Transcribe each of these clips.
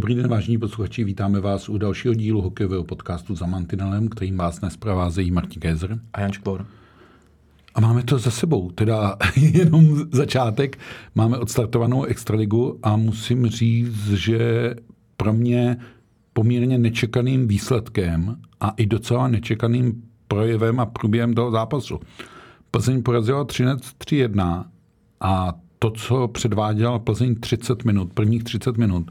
Dobrý den, vážení posluchači, vítáme vás u dalšího dílu hokejového podcastu za Mantinelem, kterým vás dnes provázejí Martin Kézer a Jan Škvor. A máme to za sebou, teda jenom začátek. Máme odstartovanou extraligu a musím říct, že pro mě poměrně nečekaným výsledkem a i docela nečekaným projevem a průběhem toho zápasu. Plzeň porazila 13-3-1 a to, co předváděl Plzeň 30 minut, prvních 30 minut,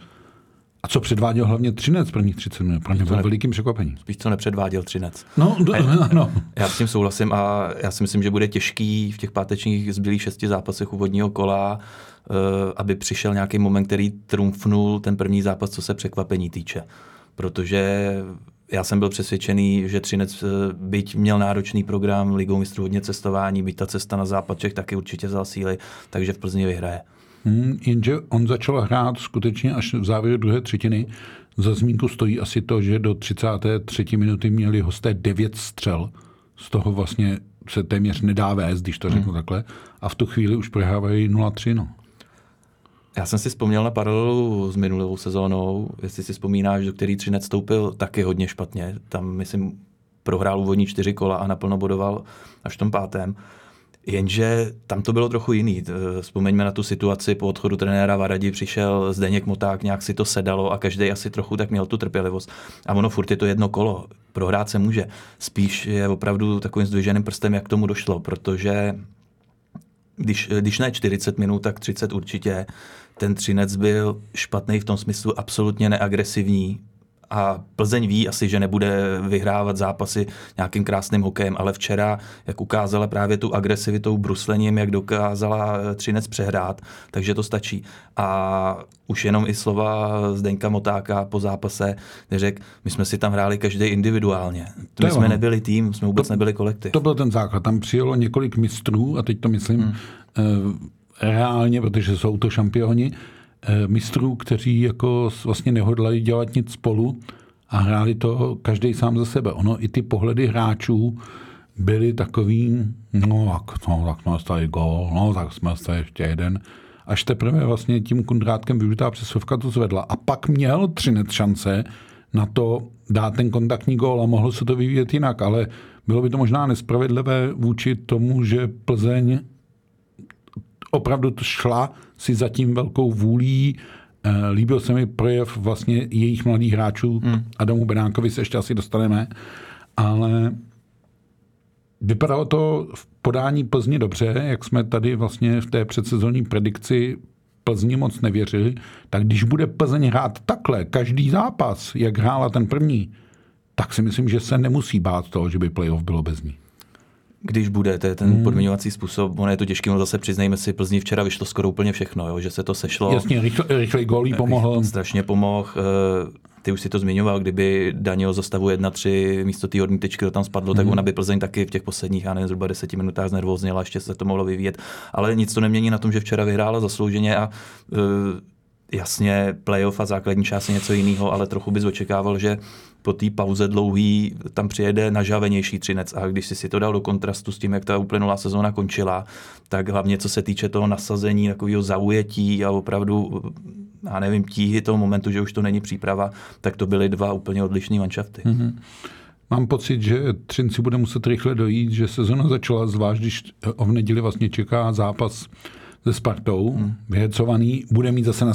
a co předváděl hlavně Třinec prvních 30 minut, pro mě bylo velikým překvapením. Spíš co nepředváděl Třinec. No, do, no. Já s tím souhlasím a já si myslím, že bude těžký v těch pátečních zbylých šesti zápasech úvodního kola, uh, aby přišel nějaký moment, který trumfnul ten první zápas, co se překvapení týče. Protože já jsem byl přesvědčený, že Třinec, eh, byť měl náročný program, ligou mistrů hodně cestování, byť ta cesta na západ Čech taky určitě vzal síly, takže v Plzni vyhraje. Hmm, jenže on začal hrát skutečně až v závěru druhé třetiny. Za zmínku stojí asi to, že do 33. minuty měli hosté 9 střel. Z toho vlastně se téměř nedá vést, když to řeknu hmm. takhle. A v tu chvíli už prohrávají 0-3. No. Já jsem si vzpomněl na paralelu s minulou sezónou, jestli si vzpomínáš, do který Třinec stoupil taky hodně špatně. Tam, myslím, prohrál úvodní čtyři kola a naplno bodoval až v tom pátém. Jenže tam to bylo trochu jiný. Vzpomeňme na tu situaci, po odchodu trenéra Varadi přišel Zdeněk Moták, nějak si to sedalo a každý asi trochu tak měl tu trpělivost. A ono furt je to jedno kolo, prohrát se může. Spíš je opravdu takovým zdviženým prstem, jak k tomu došlo, protože když, když ne 40 minut, tak 30 určitě. Ten Třinec byl špatný v tom smyslu absolutně neagresivní, a Plzeň ví asi, že nebude vyhrávat zápasy nějakým krásným hokejem, ale včera, jak ukázala právě tu agresivitou bruslením, jak dokázala Třinec přehrát, takže to stačí. A už jenom i slova Zdeňka Motáka po zápase, kde řekl, my jsme si tam hráli každý individuálně. To my jsme ono. nebyli tým, jsme vůbec to, nebyli kolektiv. To byl ten základ. Tam přijelo několik mistrů, a teď to myslím hmm. uh, reálně, protože jsou to šampioni, Eh, mistrů, kteří jako vlastně nehodlali dělat nic spolu a hráli to každý sám za sebe. Ono i ty pohledy hráčů byly takový, no tak, no, tak jsme dostali gol, no tak jsme dostali ještě jeden. Až teprve vlastně tím kundrátkem využitá přesovka to zvedla. A pak měl Třinec šance na to dát ten kontaktní gól a mohlo se to vyvíjet jinak, ale bylo by to možná nespravedlivé vůči tomu, že Plzeň opravdu to šla si zatím velkou vůlí. Eh, líbil se mi projev vlastně jejich mladých hráčů. Hmm. Adamu Benánkovi se ještě asi dostaneme. Ale vypadalo to v podání Plzně dobře, jak jsme tady vlastně v té předsezonní predikci Plzni moc nevěřili, tak když bude Plzeň hrát takhle každý zápas, jak hrála ten první, tak si myslím, že se nemusí bát toho, že by playoff bylo bez ní když bude, to je ten hmm. podmiňovací způsob, ono je to těžké, zase přiznejme si, Plzni včera vyšlo skoro úplně všechno, jo, že se to sešlo. Jasně, rychle, rychlej gólí pomohl. Strašně pomohl. Eh, ty už si to zmiňoval, kdyby Daniel za stavu 1-3 místo té hodné tečky, kdo tam spadlo, hmm. tak ona by Plzeň taky v těch posledních, já nevím, zhruba 10 minutách znervozněla, ještě se to mohlo vyvíjet. Ale nic to nemění na tom, že včera vyhrála zaslouženě a uh, jasně playoff a základní část je něco jiného, ale trochu bys očekával, že po té pauze dlouhý tam přijede nažavenější třinec. A když si si to dal do kontrastu s tím, jak ta uplynulá sezóna končila, tak hlavně co se týče toho nasazení, takového zaujetí a opravdu já nevím, tíhy toho momentu, že už to není příprava, tak to byly dva úplně odlišné manšafty. Mm-hmm. Mám pocit, že Třinci bude muset rychle dojít, že sezona začala, zvlášť když v neděli vlastně čeká zápas se Spartou, hmm. vyhecovaný, bude mít zase na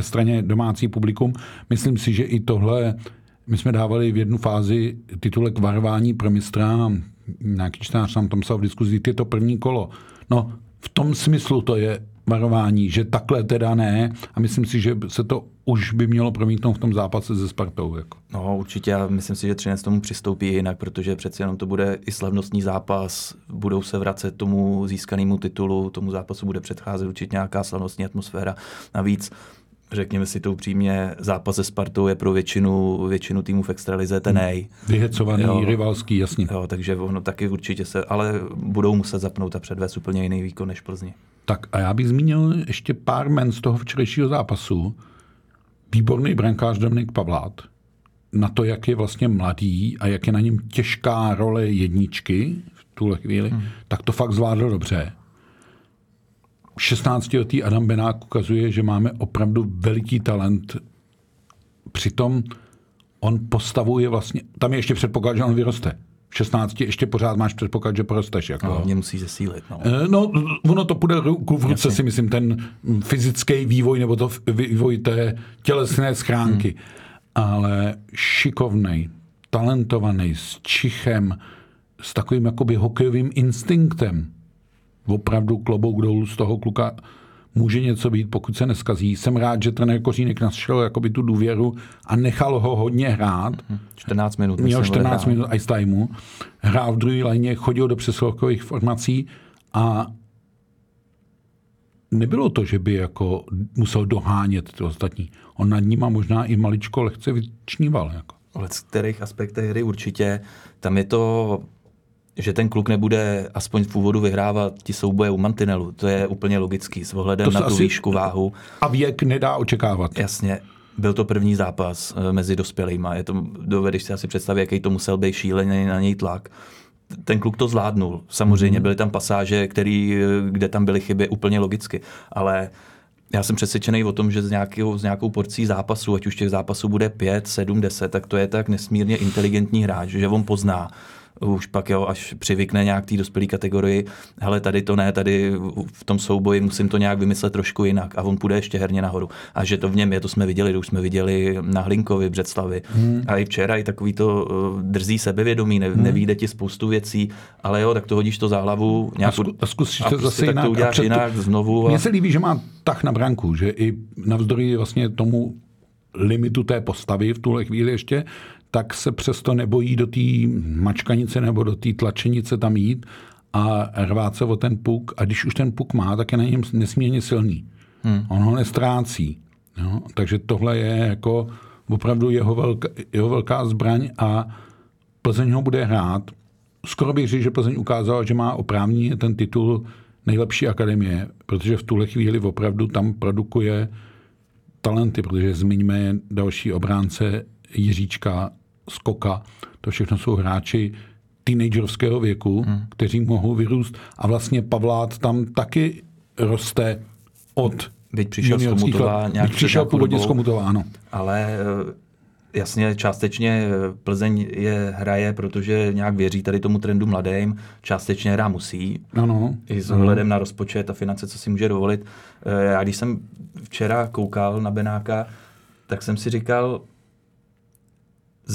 straně domácí publikum. Myslím si, že i tohle my jsme dávali v jednu fázi titulek varování pro mistra, nějaký čtenář nám tam psal v diskuzi, je to první kolo. No, v tom smyslu to je varování, že takhle teda ne a myslím si, že se to už by mělo promítnout v tom zápase se Spartou. Jako. No určitě, já myslím si, že Třinec tomu přistoupí jinak, protože přeci jenom to bude i slavnostní zápas, budou se vracet tomu získanému titulu, tomu zápasu bude předcházet určitě nějaká slavnostní atmosféra. Navíc řekněme si to upřímně, zápas se Spartou je pro většinu, většinu týmů v extralize ten nej. Vyhecovaný, jo, rivalský, jasně. Jo, takže ono taky určitě se, ale budou muset zapnout a předvést úplně jiný výkon než Plzni. Tak a já bych zmínil ještě pár men z toho včerejšího zápasu. Výborný brankář Dominik Pavlát. Na to, jak je vlastně mladý a jak je na něm těžká role jedničky v tuhle chvíli, hmm. tak to fakt zvládl dobře. 16 letý Adam Benák ukazuje, že máme opravdu veliký talent přitom on postavuje vlastně, tam je ještě předpoklad, že on vyroste. V 16 ještě pořád máš předpoklad, že porosteš. Jako. Hlavně musí zesílit. No. Eh, No, ono to půjde ruku v ruce, si myslím, ten fyzický vývoj nebo to vývoj té tělesné schránky. Hmm. Ale šikovnej, talentovaný, s čichem, s takovým jakoby hokejovým instinktem. Opravdu klobouk dolů z toho kluka může něco být, pokud se neskazí. Jsem rád, že trenér Kořínek našel jakoby tu důvěru a nechal ho hodně hrát. 14 minut. Měl myslím, 14 odehrál. minut ice timeu, hrál v druhé lajně, chodil do přesilovkových formací a nebylo to, že by jako musel dohánět ty ostatní. On nad nima možná i maličko lehce vyčníval. Jako. Ale z kterých aspektech hry určitě. Tam je to, že ten kluk nebude aspoň v úvodu vyhrávat ti souboje u mantinelu. To je úplně logický s ohledem na tu asi- výšku váhu. A věk nedá očekávat. Jasně, byl to první zápas eh, mezi dospělýma. Je to, dovedeš si asi představit, jaký to musel být šílený na něj tlak. Ten kluk to zvládnul. Samozřejmě byly tam pasáže, který, eh, kde tam byly chyby úplně logicky, ale já jsem přesvědčený o tom, že s nějakou, s nějakou porcí zápasů, ať už těch zápasů bude 5, 7, 10, tak to je tak nesmírně inteligentní hráč, že on pozná, už pak jo, až přivykne nějak té dospělé kategorii, hele, tady to ne, tady v tom souboji musím to nějak vymyslet trošku jinak a on půjde ještě herně nahoru. A že to v něm je, to jsme viděli, to už jsme viděli na Hlinkovi, Břeclavi. Hmm. A i včera i takový to uh, drzí sebevědomí, ne, hmm. nevíde ti spoustu věcí, ale jo, tak to hodíš to za hlavu, A, nějakou, zku, a zkusíš a to prostě zase tak jinak. to a uděláš před- jinak znovu. A... Mně se líbí, že má tah na branku, že i navzdory vlastně tomu limitu té postavy v tuhle chvíli ještě, tak se přesto nebojí do té mačkanice nebo do té tlačenice tam jít a rvát se o ten puk. A když už ten puk má, tak je na něm nesmírně silný. Hmm. On ho nestrácí. Jo? Takže tohle je jako opravdu jeho velká, jeho velká zbraň a Plzeň ho bude hrát. Skoro bych řekl, že Plzeň ukázala, že má oprávnění ten titul nejlepší akademie, protože v tuhle chvíli opravdu tam produkuje talenty, protože zmiňme další obránce Jiříčka, Skoka, to všechno jsou hráči teenagerovského věku, hmm. kteří mohou vyrůst a vlastně Pavlát tam taky roste od Byť přišel z let. nějak přišel původně z Chomutova, ano. ale eh, jasně částečně eh, Plzeň je hraje, protože nějak věří tady tomu trendu mladým, částečně hra musí, Ano. i s ohledem na rozpočet a finance, co si může dovolit. Eh, Já když jsem včera koukal na Benáka, tak jsem si říkal,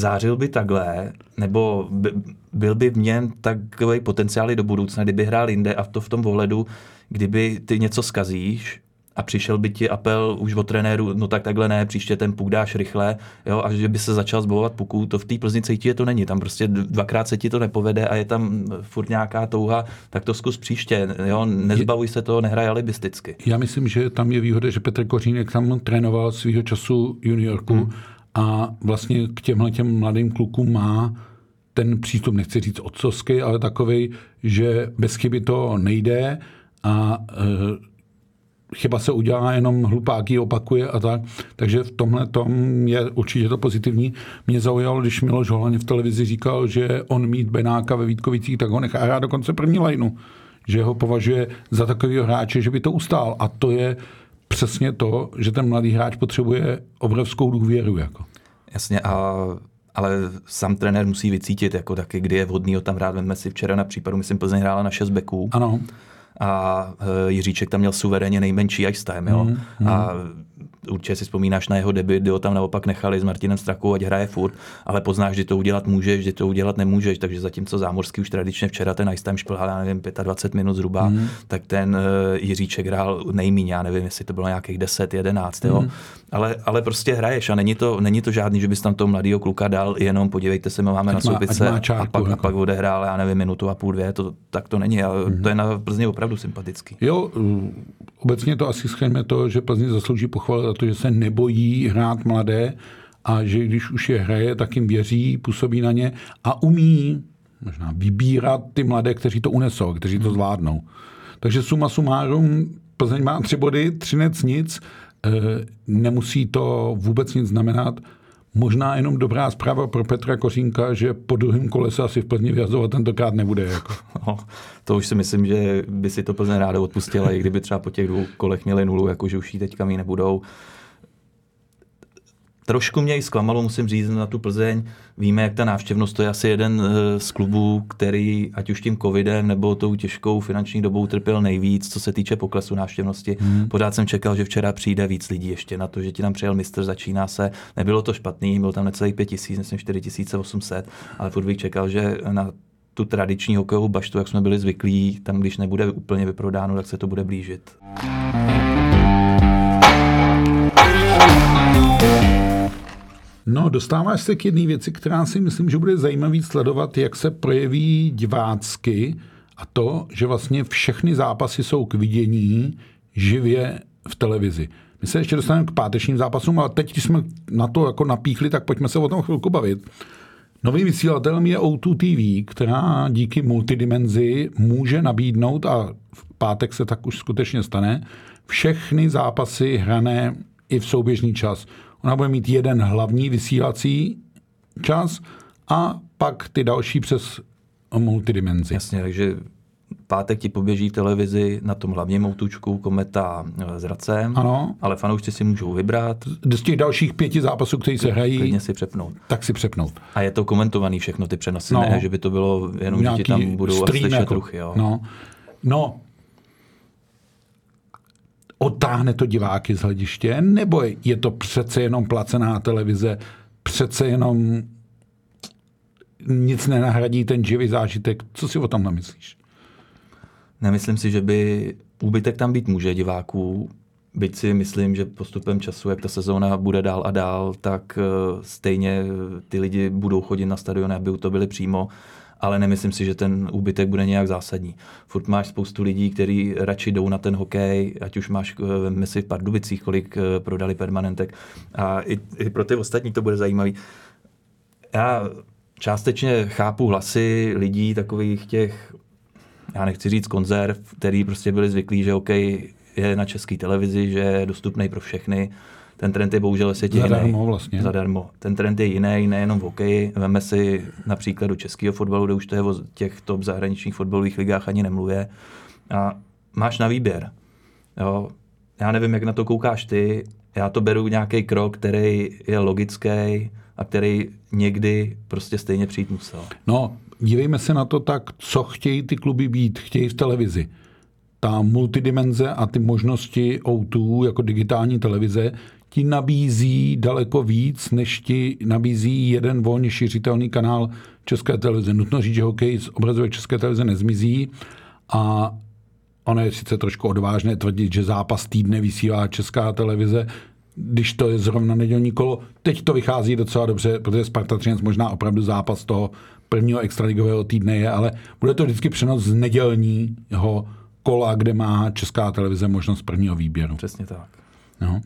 zářil by takhle, nebo by, byl by v něm takový potenciál i do budoucna, kdyby hrál jinde a to v tom ohledu, kdyby ty něco skazíš a přišel by ti apel už od trenéru, no tak takhle ne, příště ten puk dáš rychle, jo, a že by se začal zbavovat puků, to v té Plzni cítí to není, tam prostě dvakrát se ti to nepovede a je tam furt nějaká touha, tak to zkus příště, jo, nezbavuj se toho, nehraj alibisticky. Já myslím, že tam je výhoda, že Petr Kořínek tam trénoval svýho času juniorku hmm. A vlastně k těmhle těm mladým klukům má ten přístup, nechci říct otcovský, ale takový, že bez chyby to nejde a e, chyba se udělá, jenom hlupáky opakuje a tak. Takže v tomhle tom je určitě to pozitivní. Mě zaujalo, když Miloš Holaň v televizi říkal, že on mít Benáka ve Vítkovicích, tak ho nechá hrát dokonce první lajnu. Že ho považuje za takového hráče, že by to ustál. A to je přesně to, že ten mladý hráč potřebuje obrovskou důvěru. Jako. Jasně, a, ale sám trenér musí vycítit, jako taky, kdy je vhodný ho tam hrát. Vemme si včera na případu, myslím, Plzeň hrála na 6 beků. Ano. a e, Jiříček tam měl suverénně nejmenší ice time, jo. Mm, a určitě si vzpomínáš na jeho debut, kdy ho tam naopak nechali s Martinem Strakou, ať hraje furt, ale poznáš, že to udělat můžeš, že to udělat nemůžeš, takže zatímco Zámorský už tradičně včera ten ice time šplhal, já nevím, 25 minut zhruba, mm. tak ten uh, Jiříček hrál nejmíň, já nevím, jestli to bylo nějakých 10, 11, jo. Mm. Ale, ale prostě hraješ a není to, není to žádný, že bys tam toho mladého kluka dal, jenom podívejte se, my máme Ať na soupice a pak, a jako. pak odehrál, já nevím, minutu a půl, dvě, to, tak to není, ale Mhm. to je na Plzni opravdu sympatický. Jo, uh, obecně to asi schrňme to, že Plzeň zaslouží pochvalu za to, že se nebojí hrát mladé a že když už je hraje, tak jim věří, působí na ně a umí možná vybírat ty mladé, kteří to unesou, kteří to zvládnou. Takže suma sumárum, Plzeň má tři body, třinec nic, eh, nemusí to vůbec nic znamenat. Možná jenom dobrá zpráva pro Petra Kořínka, že po druhém kole se asi v Plzni vyhazovat tentokrát nebude. Jako. No, to už si myslím, že by si to Plzeň ráda odpustila, i kdyby třeba po těch dvou kolech měli nulu, jakože už jí teďka mít nebudou. Trošku mě i zklamalo, musím říct, na tu Plzeň. Víme, jak ta návštěvnost, to je asi jeden eh, z klubů, který ať už tím covidem nebo tou těžkou finanční dobou trpěl nejvíc, co se týče poklesu návštěvnosti. Hmm. Pořád jsem čekal, že včera přijde víc lidí ještě na to, že ti tam přijel mistr, začíná se. Nebylo to špatný, bylo tam necelých pět tisíc, myslím 4800, ale furt bych čekal, že na tu tradiční hokejovou baštu, jak jsme byli zvyklí, tam když nebude úplně vyprodáno, tak se to bude blížit. No, dostáváš se k jedné věci, která si myslím, že bude zajímavý sledovat, jak se projeví divácky a to, že vlastně všechny zápasy jsou k vidění živě v televizi. My se ještě dostaneme k pátečním zápasům, ale teď, když jsme na to jako napíchli, tak pojďme se o tom chvilku bavit. Novým vysílatelem je O2 TV, která díky multidimenzi může nabídnout, a v pátek se tak už skutečně stane, všechny zápasy hrané i v souběžný čas. Ona bude mít jeden hlavní vysílací čas a pak ty další přes multidimenzi. Jasně, takže pátek ti poběží televizi na tom hlavním outučku Kometa eh, s Racem, ano. ale fanoušci si můžou vybrat. Z těch dalších pěti zápasů, které se hrají, klidně si přepnout. tak si přepnout. A je to komentovaný všechno ty přenosy, no. ne, že by to bylo jenom, že ti tam budou slyšet jako, ruchy. Jo. No. no, otáhne to diváky z hlediště, nebo je to přece jenom placená televize, přece jenom nic nenahradí ten živý zážitek. Co si o tom namyslíš? Nemyslím si, že by úbytek tam být může diváků, byť si myslím, že postupem času, jak ta sezóna bude dál a dál, tak eh, stejně ty lidi budou chodit na stadiony, aby to byli přímo ale nemyslím si, že ten úbytek bude nějak zásadní. Furt máš spoustu lidí, kteří radši jdou na ten hokej, ať už máš eh, si v Pardubicích, kolik eh, prodali permanentek. A i, i pro ty ostatní to bude zajímavý. Já částečně chápu hlasy lidí, takových těch, já nechci říct konzerv, který prostě byli zvyklí, že hokej je na české televizi, že je dostupný pro všechny ten trend je bohužel ve světě Zadarmo jiný. vlastně. Zadarmo. Ten trend je jiný, nejenom v hokeji. Veme si například do českého fotbalu, kde už to je o těch top zahraničních fotbalových ligách ani nemluvě. A máš na výběr. Jo. Já nevím, jak na to koukáš ty. Já to beru nějaký krok, který je logický a který někdy prostě stejně přijít musel. No, dívejme se na to tak, co chtějí ty kluby být. Chtějí v televizi ta multidimenze a ty možnosti O2 jako digitální televize ti nabízí daleko víc, než ti nabízí jeden volně šiřitelný kanál České televize. Nutno říct, že hokej z obrazové České televize nezmizí a ono je sice trošku odvážné tvrdit, že zápas týdne vysílá Česká televize, když to je zrovna nedělní kolo. Teď to vychází docela dobře, protože Sparta Třinec možná opravdu zápas toho prvního extraligového týdne je, ale bude to vždycky přenos z nedělního kola, kde má Česká televize možnost prvního výběru. Přesně tak. No.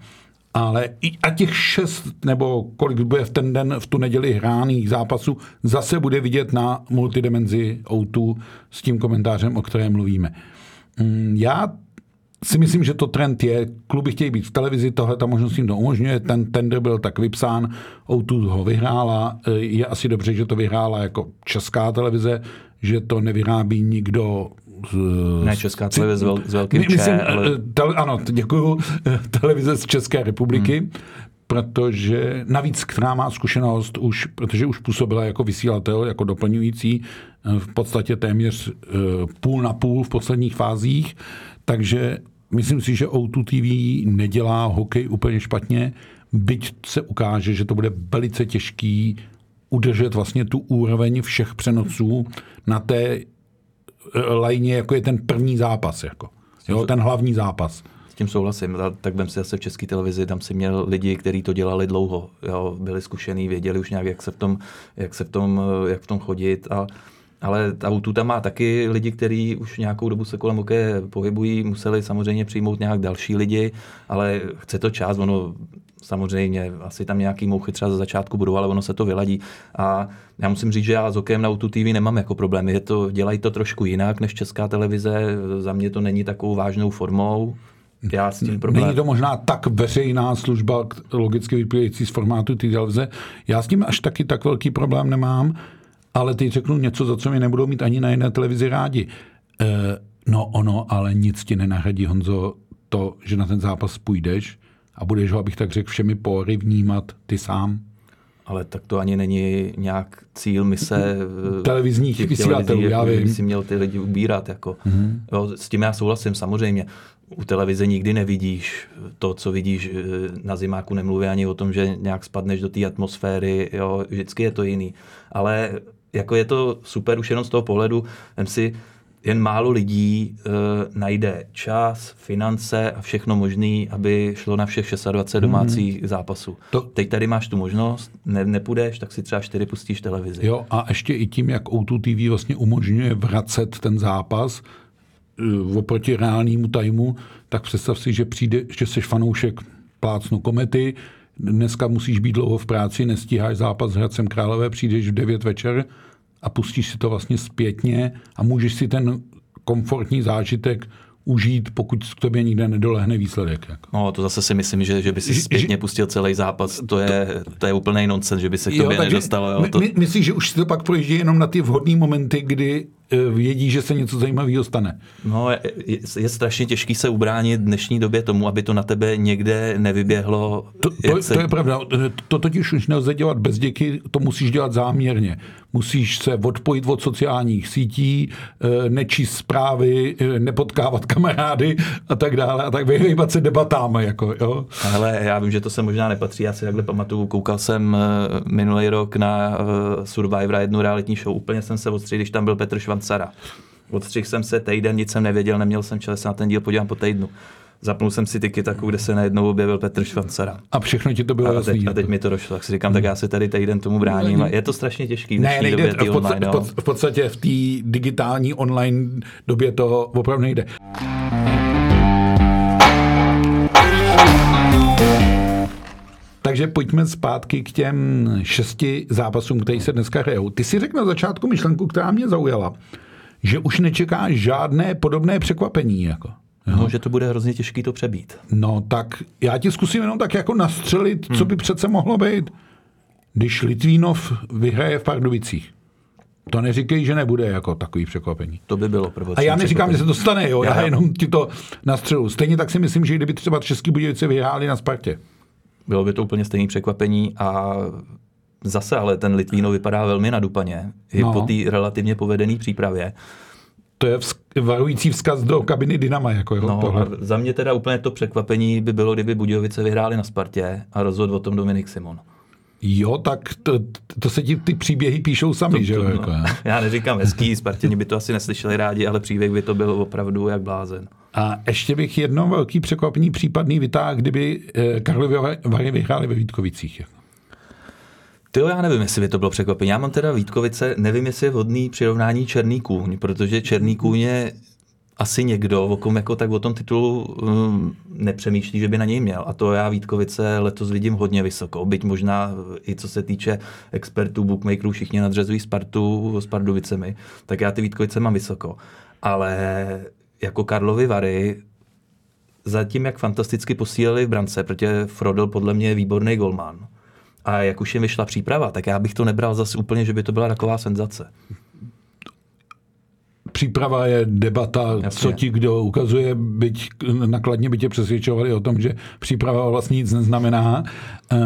Ale i, a těch šest, nebo kolik bude v ten den, v tu neděli hráných zápasů, zase bude vidět na multidimenzi O2 s tím komentářem, o kterém mluvíme. Mm, já si myslím, že to trend je, kluby chtějí být v televizi, tohle ta možnost jim to umožňuje, ten tender byl tak vypsán, O2 ho vyhrála, je asi dobře, že to vyhrála jako česká televize, že to nevyrábí nikdo ne Česká televize s, vel, s velkým my, myslím, ale... Eh, tele, ano, děkuju. Televize z České republiky. Hmm protože navíc, která má zkušenost už, protože už působila jako vysílatel, jako doplňující eh, v podstatě téměř eh, půl na půl v posledních fázích, takže myslím si, že O2 TV nedělá hokej úplně špatně, byť se ukáže, že to bude velice těžký udržet vlastně tu úroveň všech přenosů na té lajně, jako je ten první zápas. Jako. Jo, ten hlavní zápas. S tím souhlasím. Tak vem si zase v české televizi, tam si měl lidi, kteří to dělali dlouho. Jo, byli zkušený, věděli už nějak, jak se v tom, jak se v tom, jak v tom chodit. A, ale ta Autu tam má taky lidi, kteří už nějakou dobu se kolem hokeje pohybují, museli samozřejmě přijmout nějak další lidi, ale chce to čas, ono samozřejmě, asi tam nějaký mouchy třeba za začátku budou, ale ono se to vyladí. A já musím říct, že já s okem na Auto TV nemám jako problémy. Je to, dělají to trošku jinak než česká televize. Za mě to není takovou vážnou formou. Já s tím problém... Není to možná tak veřejná služba, logicky vyplývající z formátu té televize. Já s tím až taky tak velký problém nemám, ale teď řeknu něco, za co mi nebudou mít ani na jiné televizi rádi. E, no ono, ale nic ti nenahradí, Honzo, to, že na ten zápas půjdeš a budeš ho, abych tak řekl, všemi pory vnímat ty sám. Ale tak to ani není nějak cíl mise televizních vysílatelů, já jako, vím. si měl ty lidi ubírat. Jako. Mm-hmm. Jo, s tím já souhlasím samozřejmě. U televize nikdy nevidíš to, co vidíš eh, na zimáku, nemluví ani o tom, že nějak spadneš do té atmosféry, jo, vždycky je to jiný. Ale jako je to super už jenom z toho pohledu, vem si, jen málo lidí e, najde čas, finance a všechno možné, aby šlo na všech 26 domácích mm. zápasů. To... Teď tady máš tu možnost, ne, nepůjdeš, tak si třeba čtyři pustíš televizi. Jo, a ještě i tím, jak O2 TV vlastně umožňuje vracet ten zápas e, oproti reálnému tajmu, tak představ si, že přijde, že jsi fanoušek plácnu komety, dneska musíš být dlouho v práci, nestíháš zápas s Hradcem Králové, přijdeš v 9 večer, a pustíš si to vlastně zpětně a můžeš si ten komfortní zážitek užít, pokud k tobě nikde nedolehne výsledek. Jako. No, to zase si myslím, že, že by si zpětně pustil celý zápas. To je, to je úplný nonsens, že by se k tobě jo, nedostalo. Jo, to... My, myslíš, že už si to pak projíždí jenom na ty vhodné momenty, kdy vědí, že se něco zajímavého stane. No, je, je strašně těžký se ubránit v dnešní době tomu, aby to na tebe někde nevyběhlo. To, to, se... to je pravda. To totiž už nelze dělat bez děky, to musíš dělat záměrně. Musíš se odpojit od sociálních sítí, eh, nečíst zprávy, eh, nepotkávat kamarády a tak dále a tak vyhýbat se debatám. Jako, jo? Ale já vím, že to se možná nepatří. Já si takhle pamatuju, koukal jsem minulý rok na Survivor jednu realitní show. Úplně jsem se odstřel, když tam byl Petr Švan Sara. Odstřihl jsem se týden, nic jsem nevěděl, neměl jsem čas, na ten díl podívám po týdnu. Zapnul jsem si tyky taku, kde se najednou objevil Petr Švancara. A všechno ti to bylo a teď, a teď mi to došlo, tak si říkám, hmm. tak já se tady týden tomu bráním. A je to strašně těžký v ne, nejde, době v, podstatě, online, no. v podstatě v té digitální online době to opravdu nejde. Takže pojďme zpátky k těm šesti zápasům, které se dneska hrajou. Ty si řekl na začátku myšlenku, která mě zaujala, že už nečeká žádné podobné překvapení. Jako. No, že to bude hrozně těžký to přebít. No, tak já ti zkusím jenom tak jako nastřelit, hmm. co by přece mohlo být, když Litvínov vyhraje v Pardubicích. To neříkej, že nebude jako takový překvapení. To by bylo prvotní A já neříkám, že se to stane, jo? Já, já jenom ti to nastřelu. Stejně tak si myslím, že kdyby třeba Český Budějovice vyhráli na Spartě, bylo by to úplně stejné překvapení a zase ale ten Litvíno vypadá velmi nadupaně i no. po té relativně povedené přípravě. To je vz- varující vzkaz do kabiny Dynama. Jako jo, no, tohle. za mě teda úplně to překvapení by bylo, kdyby Budějovice vyhráli na Spartě a rozhodl o tom Dominik Simon. Jo, tak to, to se ti ty příběhy píšou sami, to, že jo? No, jako, já neříkám hezký, Spartěni by to asi neslyšeli rádi, ale příběh by to byl opravdu jak blázen. A ještě bych jedno velký překvapení případný vytáhl, kdyby eh, Karlovy Vary vyhráli ve Vítkovicích. Ty já nevím, jestli by to bylo překvapení. Já mám teda Vítkovice, nevím, jestli je vhodný přirovnání Černý kůň, protože Černý kůň je asi někdo, o kom jako tak o tom titulu um, nepřemýšlí, že by na něj měl. A to já Vítkovice letos vidím hodně vysoko. Byť možná i co se týče expertů, bookmakerů, všichni nadřezují Spartu s Pardubicemi, tak já ty Vítkovice mám vysoko. Ale jako Karlovy Vary zatím, jak fantasticky posílili v brance, protože Frodel podle mě je výborný golman. A jak už jim vyšla příprava, tak já bych to nebral zase úplně, že by to byla taková senzace příprava je debata, Jasně. co ti kdo ukazuje, byť nakladně by tě přesvědčovali o tom, že příprava vlastně nic neznamená. Uh,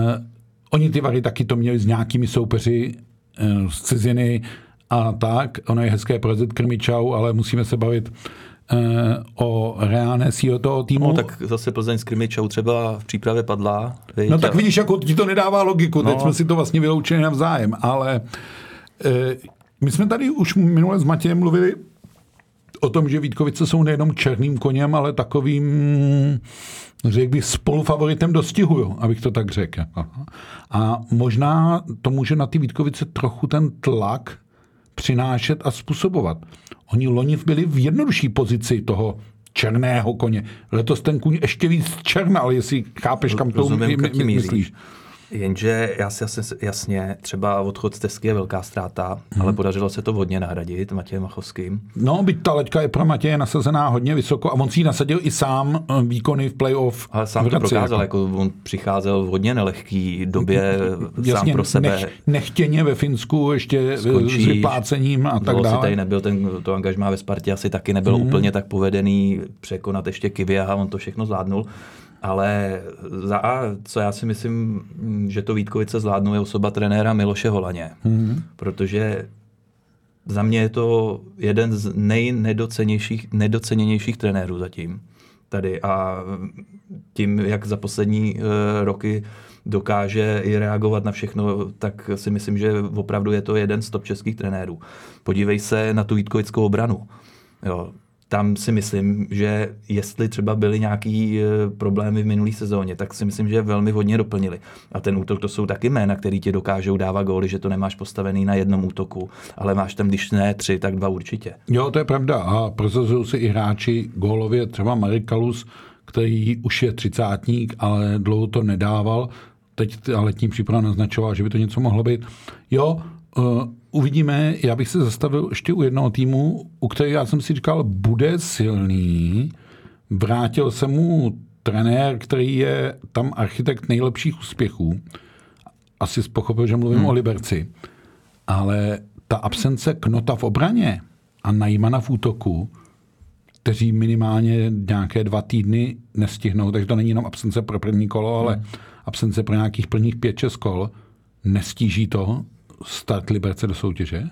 oni ty vary taky to měli s nějakými soupeři uh, z ciziny a tak. Ono je hezké porazit krmičau, ale musíme se bavit uh, o reálné síle toho týmu. No, tak zase Plzeň s Krmičou třeba v přípravě padla. Viď? No tak vidíš, jako ti to nedává logiku. No. Teď jsme si to vlastně vyloučili navzájem, ale uh, my jsme tady už minule s Matějem mluvili o tom, že Vítkovice jsou nejenom černým koněm, ale takovým, řekl bych, spolufavoritem dostihu, jo, abych to tak řekl. A možná to může na ty Vítkovice trochu ten tlak přinášet a způsobovat. Oni loni byli v jednodušší pozici toho černého koně. Letos ten kůň ještě víc černal, jestli chápeš, kam to my, my, myslíš. Jenže já si jasně, jasně, třeba odchod z Tesky je velká ztráta, hmm. ale podařilo se to hodně nahradit Matějem Machovským. No, byť ta leďka je pro Matěje nasazená hodně vysoko a on si ji nasadil i sám eh, výkony v playoff. Ale sám to prokázal, jako. jako on přicházel v hodně nelehký době Jasně, sám pro sebe. Nech, nechtěně ve Finsku ještě Skončíš, s vyplácením a tak dále. tady nebyl ten, to angažmá ve Spartě asi taky nebylo hmm. úplně tak povedený překonat ještě Kivy a on to všechno zvládnul Ale za A, co já si myslím, že to Vítkovice zvládnou, je osoba trenéra Miloše Holaně. Mm-hmm. Protože za mě je to jeden z nejnedoceněnějších trenérů zatím tady a tím, jak za poslední uh, roky dokáže i reagovat na všechno, tak si myslím, že opravdu je to jeden z top českých trenérů. Podívej se na tu Vítkovickou obranu. Jo, tam si myslím, že jestli třeba byly nějaký e, problémy v minulé sezóně, tak si myslím, že velmi hodně doplnili. A ten útok to jsou taky jména, který ti dokážou dávat góly, že to nemáš postavený na jednom útoku, ale máš tam, když ne tři, tak dva určitě. Jo, to je pravda. A prosazují si i hráči gólově, třeba Marikalus, který už je třicátník, ale dlouho to nedával. Teď ta letní příprava naznačovala, že by to něco mohlo být. Jo, uh, uvidíme. Já bych se zastavil ještě u jednoho týmu, u kterého já jsem si říkal, bude silný. Vrátil se mu trenér, který je tam architekt nejlepších úspěchů. Asi pochopil, že mluvím hmm. o Liberci. Ale ta absence Knota v obraně a Najmana v útoku, kteří minimálně nějaké dva týdny nestihnou, takže to není jenom absence pro první kolo, ale hmm. absence pro nějakých plných pět, šest kol, nestíží to start Liberce do soutěže?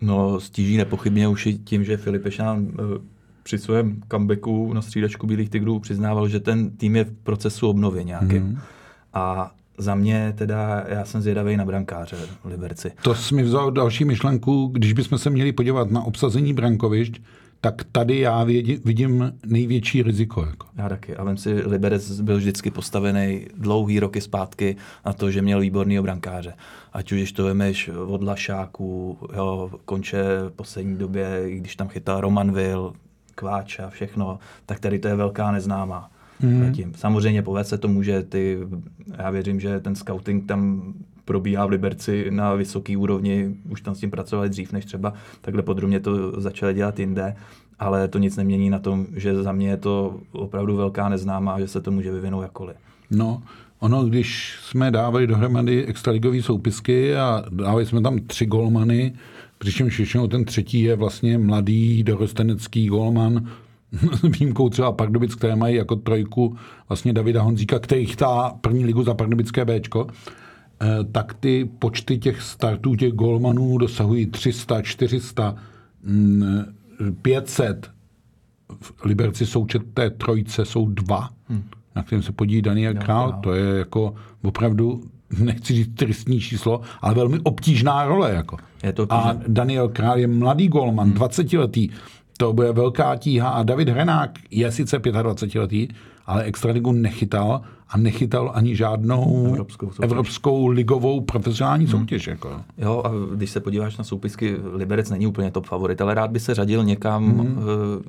No, stíží nepochybně už i tím, že Filip Ešán eh, při svém comebacku na střídačku Bílých tigrů přiznával, že ten tým je v procesu obnovy nějakým. Hmm. A za mě teda, já jsem zvědavý na brankáře Liberci. To jsi mi vzal další myšlenku, když bychom se měli podívat na obsazení brankovišť, tak tady já vidím největší riziko. Jako. Já taky. A vím si, Liberec byl vždycky postavený dlouhý roky zpátky na to, že měl výborný brankáře. Ať už to vemeš od Lašáku, jo, konče v poslední době, když tam chytal Roman Will, Kváča, všechno, tak tady to je velká neznámá. Mm. Zatím. Samozřejmě povede se to může, ty, já věřím, že ten scouting tam probíhá v Liberci na vysoké úrovni, už tam s tím pracovali dřív, než třeba takhle podrobně to začali dělat jinde, ale to nic nemění na tom, že za mě je to opravdu velká neznámá, že se to může vyvinout jakkoliv. No, ono, když jsme dávali dohromady extraligové soupisky a dávali jsme tam tři golmany, přičemž většinou ten třetí je vlastně mladý dorostenecký golman, výjimkou třeba Pardubic, které mají jako trojku vlastně Davida Honzíka, který chytá první ligu za pardubické Bčko, tak ty počty těch startů, těch golmanů dosahují 300, 400, 500. V Liberci součet té trojce jsou dva, hmm. na kterém se podíjí Daniel Král. To je jako opravdu, nechci říct tristní číslo, ale velmi obtížná role. Jako. Je to a Daniel Král je mladý golman, hmm. 20 letý. To bude velká tíha. A David Hrenák je sice 25 letý, ale extraligu nechytal a nechytal ani žádnou evropskou, evropskou ligovou profesionální hmm. soutěž. Jako. Jo, a když se podíváš na soupisky, Liberec není úplně top favorit, ale rád by se řadil někam, hmm.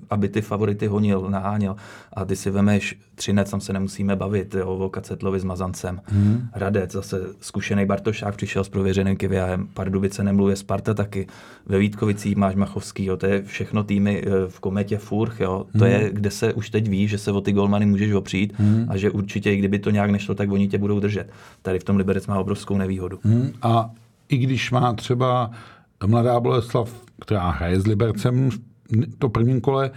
aby ty favority honil, naháněl. A ty si vemeš Třinec, tam se nemusíme bavit, jo, o Kacetlovi s Mazancem. Hmm. Radec, zase zkušený Bartošák přišel s prověřeným Kiviahem, Pardubice nemluvě, Sparta taky. Ve Vítkovicích máš Machovský, jo, to je všechno týmy eh, v kometě Furch, jo. To hmm. je, kde se už teď ví, že se o ty golmany můžeš opřít hmm. a že určitě, i kdyby to nějak nešlo, tak oni tě budou držet. Tady v tom Liberec má obrovskou nevýhodu. Hmm. A i když má třeba mladá Boleslav, která hraje s Libercem to prvním kole,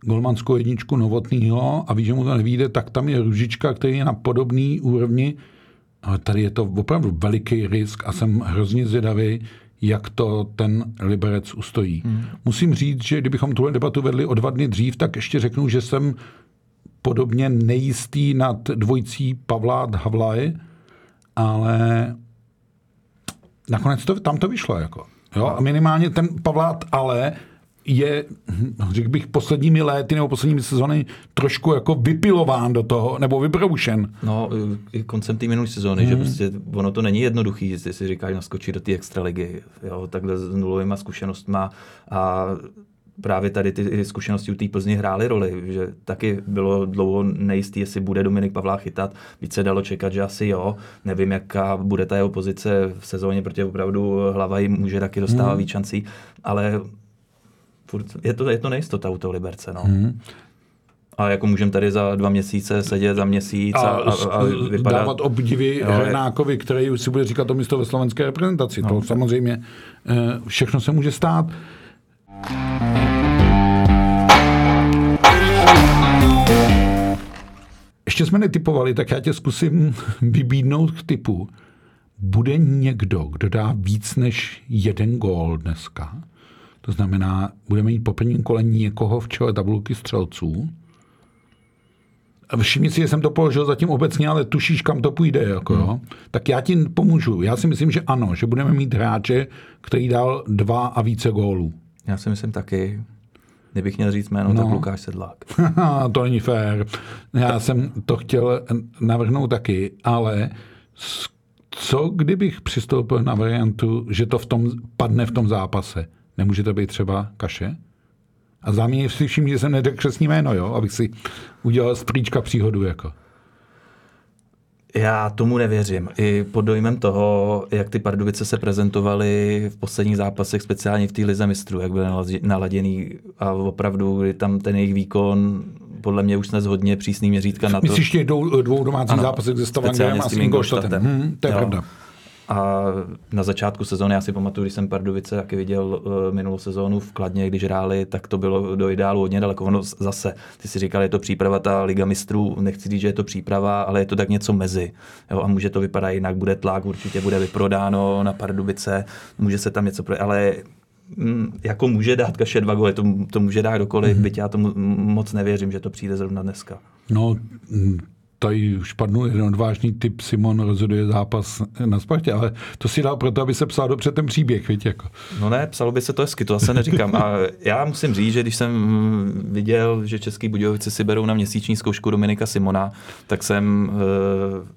golmanskou jedničku Novotnýho a ví, že mu to nevíde, tak tam je Ružička, který je na podobný úrovni. Ale tady je to opravdu veliký risk a jsem hrozně zvědavý, jak to ten Liberec ustojí. Hmm. Musím říct, že kdybychom tuhle debatu vedli o dva dny dřív, tak ještě řeknu, že jsem podobně nejistý nad dvojcí Pavlát Havlaj, ale nakonec to, tam to vyšlo. Jako. Jo? A minimálně ten Pavlát ale je, řekl bych, posledními léty nebo posledními sezóny trošku jako vypilován do toho, nebo vybroušen. No, koncem té minulé sezóny, hmm. že prostě ono to není jednoduchý, jestli si říkáš naskočit do té extraligy, jo, takhle s nulovými zkušenostmi a právě tady ty zkušenosti u té Plzni hrály roli, že taky bylo dlouho nejistý, jestli bude Dominik Pavlá chytat. Víc se dalo čekat, že asi jo. Nevím, jaká bude ta jeho pozice v sezóně, protože opravdu hlava jim může taky dostávat hmm. víc šancí, ale furt, je to, je to nejistota u toho Liberce. No. Hmm. A jako můžeme tady za dva měsíce sedět za měsíc a, a, a vypadat... dávat obdivy jo, Hrenákovi, který si bude říkat to místo ve slovenské reprezentaci. No. To samozřejmě eh, všechno se může stát. Ještě jsme netypovali, tak já tě zkusím vybídnout k typu. Bude někdo, kdo dá víc než jeden gól dneska? To znamená, budeme mít po prvním kole někoho v čele tabulky střelců. A všimni si, že jsem to položil zatím obecně, ale tušíš, kam to půjde. Jako, hmm. Tak já ti pomůžu. Já si myslím, že ano, že budeme mít hráče, který dal dva a více gólů. Já si myslím taky. Kdybych měl říct jméno, no. tak Lukáš Sedlák. to není fér. Já jsem to chtěl navrhnout taky, ale co kdybych přistoupil na variantu, že to v tom padne v tom zápase? Nemůže to být třeba kaše? A za mě si všim, že jsem nedal křesní jméno, jo? abych si udělal strýčka příhodu. Jako. Já tomu nevěřím. I pod dojmem toho, jak ty Pardubice se prezentovaly v posledních zápasech, speciálně v té lize mistrů, jak byly naladěný a opravdu, kdy tam ten jejich výkon podle mě už jsme hodně přísný měřítka na to. Myslíš těch dvou, domácích zápasech ze Stavangerem a s Ingolstadtem. Hmm, to je jo. pravda. A na začátku sezóny, já si pamatuju, když jsem Pardubice taky viděl uh, minulou sezónu v Kladně, když hráli, tak to bylo do ideálu hodně daleko. Ono zase, ty si říkal, je to příprava, ta Liga mistrů, nechci říct, že je to příprava, ale je to tak něco mezi. Jo, a může to vypadat jinak, bude tlak, určitě bude vyprodáno na Pardubice, může se tam něco pro... ale mm, jako může dát Kaše dva góly, to, to může dát kdokoliv, mm-hmm. byť já tomu moc nevěřím, že to přijde zrovna dneska. No, tady už padnul jeden odvážný typ, Simon rozhoduje zápas na Spartě, ale to si dal proto, aby se psal dobře ten příběh, víte, jako. No ne, psalo by se to hezky, to zase neříkám. A já musím říct, že když jsem viděl, že Český Budějovice si berou na měsíční zkoušku Dominika Simona, tak jsem uh,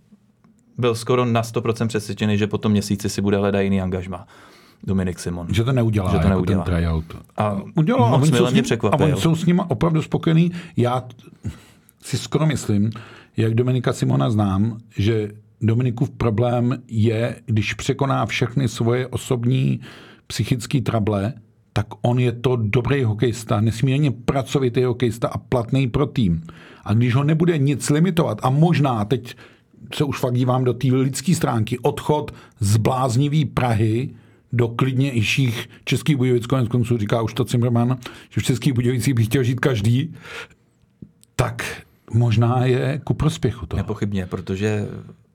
byl skoro na 100% přesvědčený, že po tom měsíci si bude hledat jiný angažma. Dominik Simon. Že to neudělá, že to jako neudělá. ten tryout. A udělal, moc a mě překvapil. A oni jsou s nimi opravdu spokojení. Já si skoro myslím, jak Dominika Simona znám, že Dominikův problém je, když překoná všechny svoje osobní psychické trable, tak on je to dobrý hokejista, nesmírně pracovitý hokejista a platný pro tým. A když ho nebude nic limitovat, a možná teď se už fakt dívám do té lidské stránky, odchod z bláznivý Prahy do klidnějších Českých Budějovic, konec konců říká už to Zimmerman, že v Českých Budějovicích by chtěl žít každý, tak možná je ku prospěchu toho. Nepochybně, protože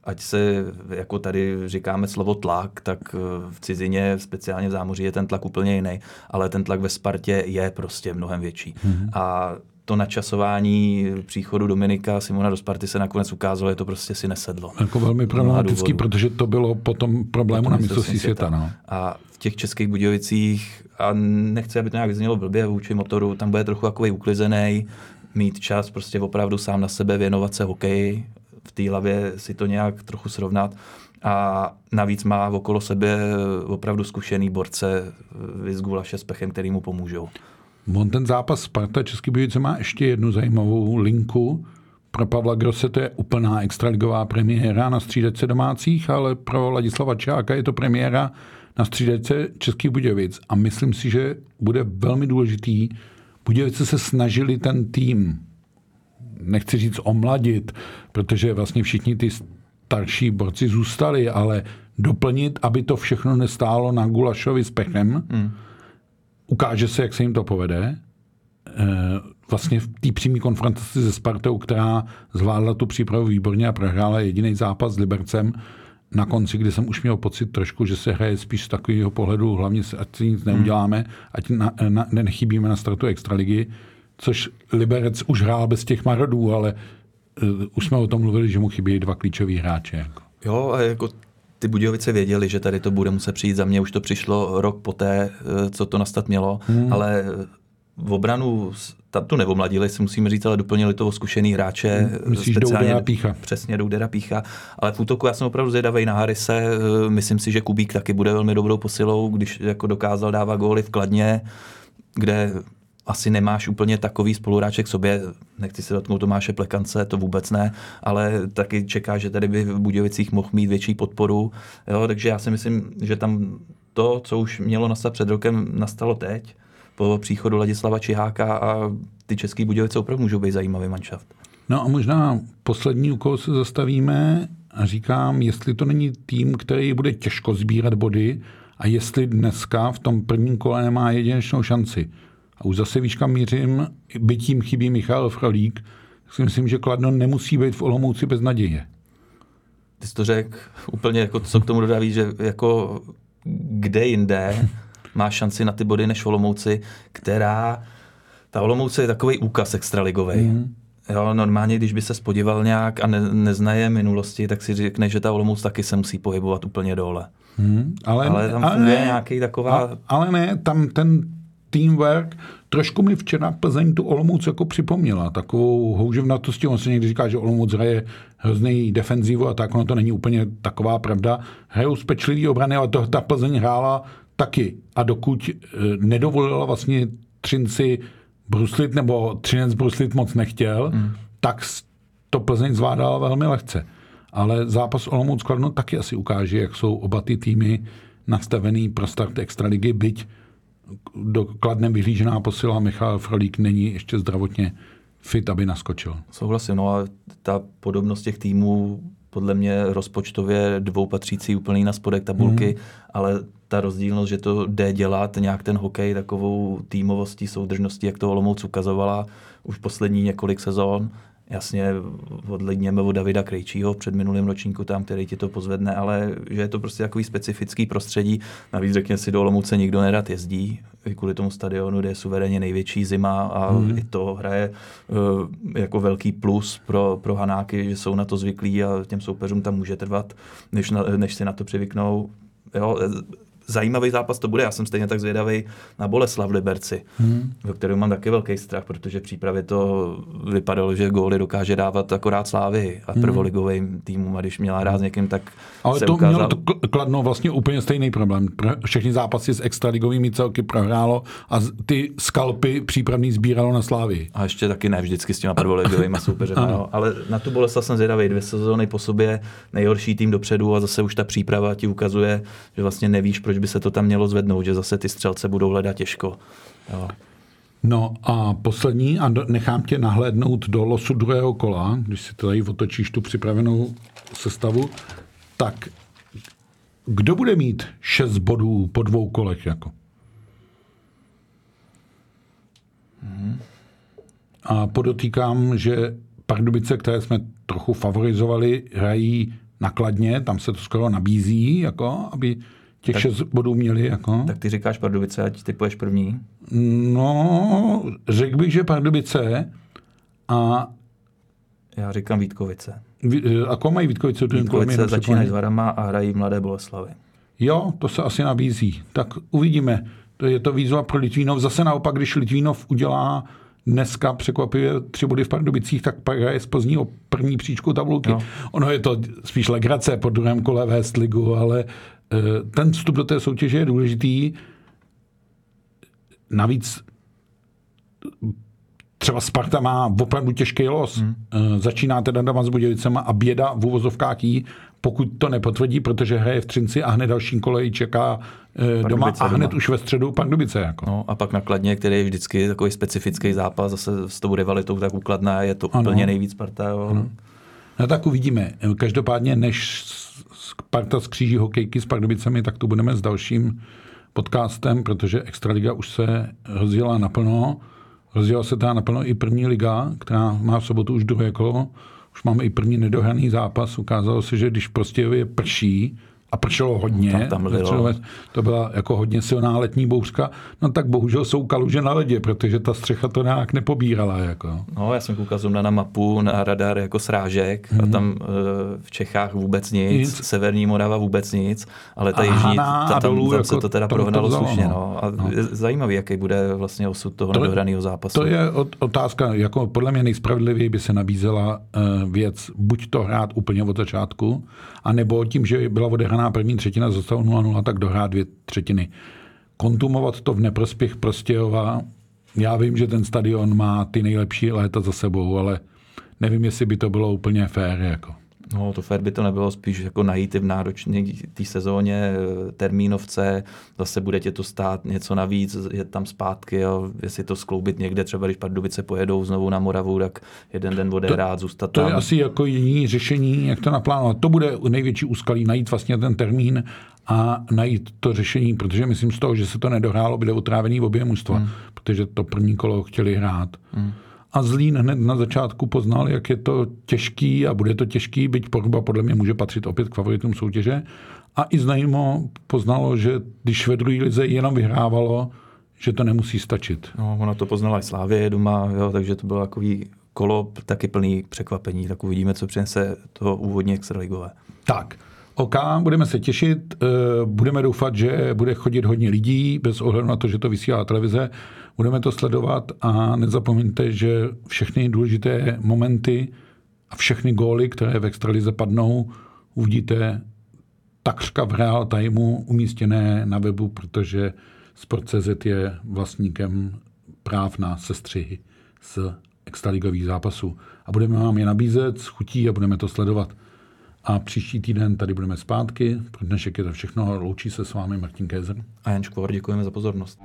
ať se, jako tady říkáme slovo tlak, tak eh, v cizině, speciálně v zámoří, je ten tlak úplně jiný, ale ten tlak ve Spartě je prostě mnohem větší. Mm-hmm. A to načasování příchodu Dominika Simona do Sparty se nakonec ukázalo, je to prostě si nesedlo. Jako velmi problematický, protože to bylo potom problému na mistrovství světa. světa no. A v těch českých Budějovicích, a nechci, aby to nějak vyznělo blbě vůči motoru, tam bude trochu takový uklizený, mít čas prostě opravdu sám na sebe věnovat se hokeji, v té hlavě si to nějak trochu srovnat a navíc má okolo sebe opravdu zkušený borce z Gulaše s Pechem, který mu pomůžou. On ten zápas Sparta Český Budějovice má ještě jednu zajímavou linku. Pro Pavla Grosse to je úplná extraligová premiéra na střídece domácích, ale pro Ladislava Čáka je to premiéra na střídece Českých Budějovic. A myslím si, že bude velmi důležitý Budějovice se snažili ten tým, nechci říct omladit, protože vlastně všichni ty starší borci zůstali, ale doplnit, aby to všechno nestálo na Gulašovi s Pechem. Hmm. Ukáže se, jak se jim to povede. E, vlastně v té přímé konfrontaci se Spartou, která zvládla tu přípravu výborně a prohrála jediný zápas s Libercem, na konci, kdy jsem už měl pocit trošku, že se hraje spíš z takového pohledu, hlavně ať si nic neuděláme, ať na, na, nechybíme na startu extraligy, což Liberec už hrál bez těch marodů, ale uh, už jsme o tom mluvili, že mu chybí dva klíčoví hráče. Jako. Jo, a jako ty Budějovice věděli, že tady to bude muset přijít. Za mě už to přišlo rok poté, eh, co to nastat mělo, hmm. ale v obranu tu nevomladili, si musíme říct, ale doplnili toho zkušený hráče. Myslíš speciálně, Pícha. Přesně, Doudera Pícha. Ale v útoku já jsem opravdu zvědavý na Harise. Myslím si, že Kubík taky bude velmi dobrou posilou, když jako dokázal dávat góly v Kladně, kde asi nemáš úplně takový spoluhráček k sobě, nechci se dotknout Tomáše Plekance, to vůbec ne, ale taky čeká, že tady by v Budějovicích mohl mít větší podporu, jo, takže já si myslím, že tam to, co už mělo nastat před rokem, nastalo teď po příchodu Ladislava Čiháka a ty český Budějovice opravdu můžou být zajímavý manšaft. No a možná poslední úkol se zastavíme a říkám, jestli to není tým, který bude těžko sbírat body a jestli dneska v tom prvním kole nemá jedinečnou šanci. A už zase víš, kam mířím, byť tím chybí Michal Frolík, si myslím, že Kladno nemusí být v Olomouci bez naděje. Ty jsi to řekl úplně, jako, co k tomu dodaví, že jako kde jinde má šanci na ty body než Olomouci, která, ta Olomouce je takový úkaz extraligový. Mm. Jo, normálně, když by se spodíval nějak a ne, neznaje minulosti, tak si řekne, že ta Olomouc taky se musí pohybovat úplně dole. Hmm, ale, ale tam ale funguje ne, nějaký taková... Ale, ale ne, tam ten teamwork, trošku mi včera Plzeň tu Olomouc jako připomněla, takovou houževnatosti, on se někdy říká, že Olomouc hraje hrozný defenzivu a tak, ono to není úplně taková pravda. Hrajou z pečlivý obrany, ale to ta Plzeň hrála taky. A dokud e, nedovolila vlastně Třinci bruslit, nebo Třinec bruslit moc nechtěl, hmm. tak to Plzeň zvládala velmi lehce. Ale zápas Olomouc Kladno taky asi ukáže, jak jsou oba ty týmy nastavený pro start extraligy, byť do Kladnem vyhlížená posila Michal Frolík není ještě zdravotně fit, aby naskočil. Souhlasím, no a ta podobnost těch týmů podle mě rozpočtově dvou patřící úplně na spodek tabulky, mm. ale ta rozdílnost, že to jde dělat nějak ten hokej takovou týmovostí, soudržností, jak to Olomouc ukazovala už poslední několik sezón, jasně odledněme od Davida Krejčího před minulým ročníku tam, který ti to pozvedne, ale že je to prostě takový specifický prostředí. Navíc řekně si do Olomouce nikdo nerad jezdí, i kvůli tomu stadionu, kde je suverénně největší zima a hmm. i to hraje uh, jako velký plus pro, pro Hanáky, že jsou na to zvyklí a těm soupeřům tam může trvat, než, na, než si na to přivyknou. Jo, zajímavý zápas to bude. Já jsem stejně tak zvědavý na Boleslav Liberci, hmm. ve kterém mám taky velký strach, protože v přípravě to vypadalo, že góly dokáže dávat akorát Slávy a hmm. prvoligovým týmům a když měla hrát s někým, tak Ale se to ukázal... mělo to kladno vlastně úplně stejný problém. Všechny zápasy s extraligovými celky prohrálo a ty skalpy přípravný sbíralo na Slávy. A ještě taky ne vždycky s těma prvoligovými soupeři. no. Ale na tu Boleslav jsem zvědavý. Dvě sezóny po sobě nejhorší tým dopředu a zase už ta příprava ti ukazuje, že vlastně nevíš, proč by se to tam mělo zvednout, že zase ty střelce budou hledat těžko. Jo. No a poslední, a nechám tě nahlédnout do losu druhého kola, když si tady otočíš tu připravenou sestavu, tak kdo bude mít šest bodů po dvou kolech? Jako? A podotýkám, že Pardubice, které jsme trochu favorizovali, hrají nakladně, tam se to skoro nabízí, jako, aby těch tak, šest bodů měli. Jako. Tak ty říkáš Pardubice, ať ty poješ první? No, řekl bych, že Pardubice a... Já říkám Vítkovice. A koho mají Vítkovice? Vítkovice začínají s Varama a hrají Mladé Boleslavy. Jo, to se asi nabízí. Tak uvidíme. To je to výzva pro Litvínov. Zase naopak, když Litvínov udělá dneska překvapivě tři body v Pardubicích, tak pak je z o první příčku tabulky. No. Ono je to spíš legrace po druhém kole vést ligu, ale Eh, ten vstup do té soutěže je důležitý. Navíc třeba Sparta má opravdu těžký los. Hmm. Eh, začíná teda doma s Budějicema a běda v úvozovkách jí, pokud to nepotvrdí, protože hraje v Třinci a hned dalším kole čeká eh, doma a hned doma. už ve středu Pardubice. Jako. No, a pak nakladně, který je vždycky takový specifický zápas, zase s tou rivalitou tak ukladná, je to ano. úplně nejvíc Sparta. Jo. Ano. No tak uvidíme. Každopádně, než Sparta skříží hokejky s Pardubicemi, tak to budeme s dalším podcastem, protože Extraliga už se rozjela naplno. Rozjela se teda naplno i první liga, která má v sobotu už druhé kolo. Už máme i první nedohraný zápas. Ukázalo se, že když prostě je prší, a pršelo hodně. Tam, tam začalo, to byla jako hodně silná letní bouřka. No tak bohužel jsou kaluže na ledě, protože ta střecha to nějak nepobírala. Jako. No, já jsem koukal na, na mapu, na radar jako srážek hmm. a mhm. tam e, v Čechách vůbec nic, nic, Severní Morava vůbec nic, ale ta jižní, ta, tam, dolů, tam jako, se to teda prohnalo to slušně. No. A no. je zajímavý, jaký bude vlastně osud toho to, nedohraného zápasu. To je otázka, jako podle mě nejspravedlivěji by se nabízela uh, věc, buď to hrát úplně od začátku, anebo tím, že byla odehraná první třetina, zostalo 0-0, tak dohrát dvě třetiny. Kontumovat to v neprospěch Prostějova, já vím, že ten stadion má ty nejlepší léta za sebou, ale nevím, jestli by to bylo úplně fér. Jako. No, to fér by to nebylo, spíš jako najít v náročné té sezóně eh, termínovce, zase bude tě to stát něco navíc, je tam zpátky, jo, jestli to skloubit někde, třeba když Pardubice pojedou znovu na Moravu, tak jeden den bude rád zůstat to tam. To je asi jako jiný řešení, jak to naplánovat. To bude největší úskalí, najít vlastně ten termín a najít to řešení, protože myslím z toho, že se to nedohrálo, bude utrávený obě mužstva, hmm. protože to první kolo chtěli hrát. Hmm a Zlín hned na začátku poznal, jak je to těžký a bude to těžký, byť Pogba podle mě může patřit opět k favoritům soutěže. A i Znajmo poznalo, že když ve druhé lize jenom vyhrávalo, že to nemusí stačit. No, ona to poznala i Slávě doma, jo, takže to bylo takový kolo taky plný překvapení. Tak uvidíme, co přinese to úvodně extraligové. Tak, OK, budeme se těšit, eh, budeme doufat, že bude chodit hodně lidí, bez ohledu na to, že to vysílá televize. Budeme to sledovat a nezapomeňte, že všechny důležité momenty a všechny góly, které v extralize padnou, uvidíte takřka v real timeu umístěné na webu, protože Sport.cz je vlastníkem práv na sestřihy z extraligových zápasů. A budeme vám je nabízet s chutí a budeme to sledovat. A příští týden tady budeme zpátky. Pro dnešek je to všechno. Loučí se s vámi Martin Kézer. A Jan Škvor, děkujeme za pozornost.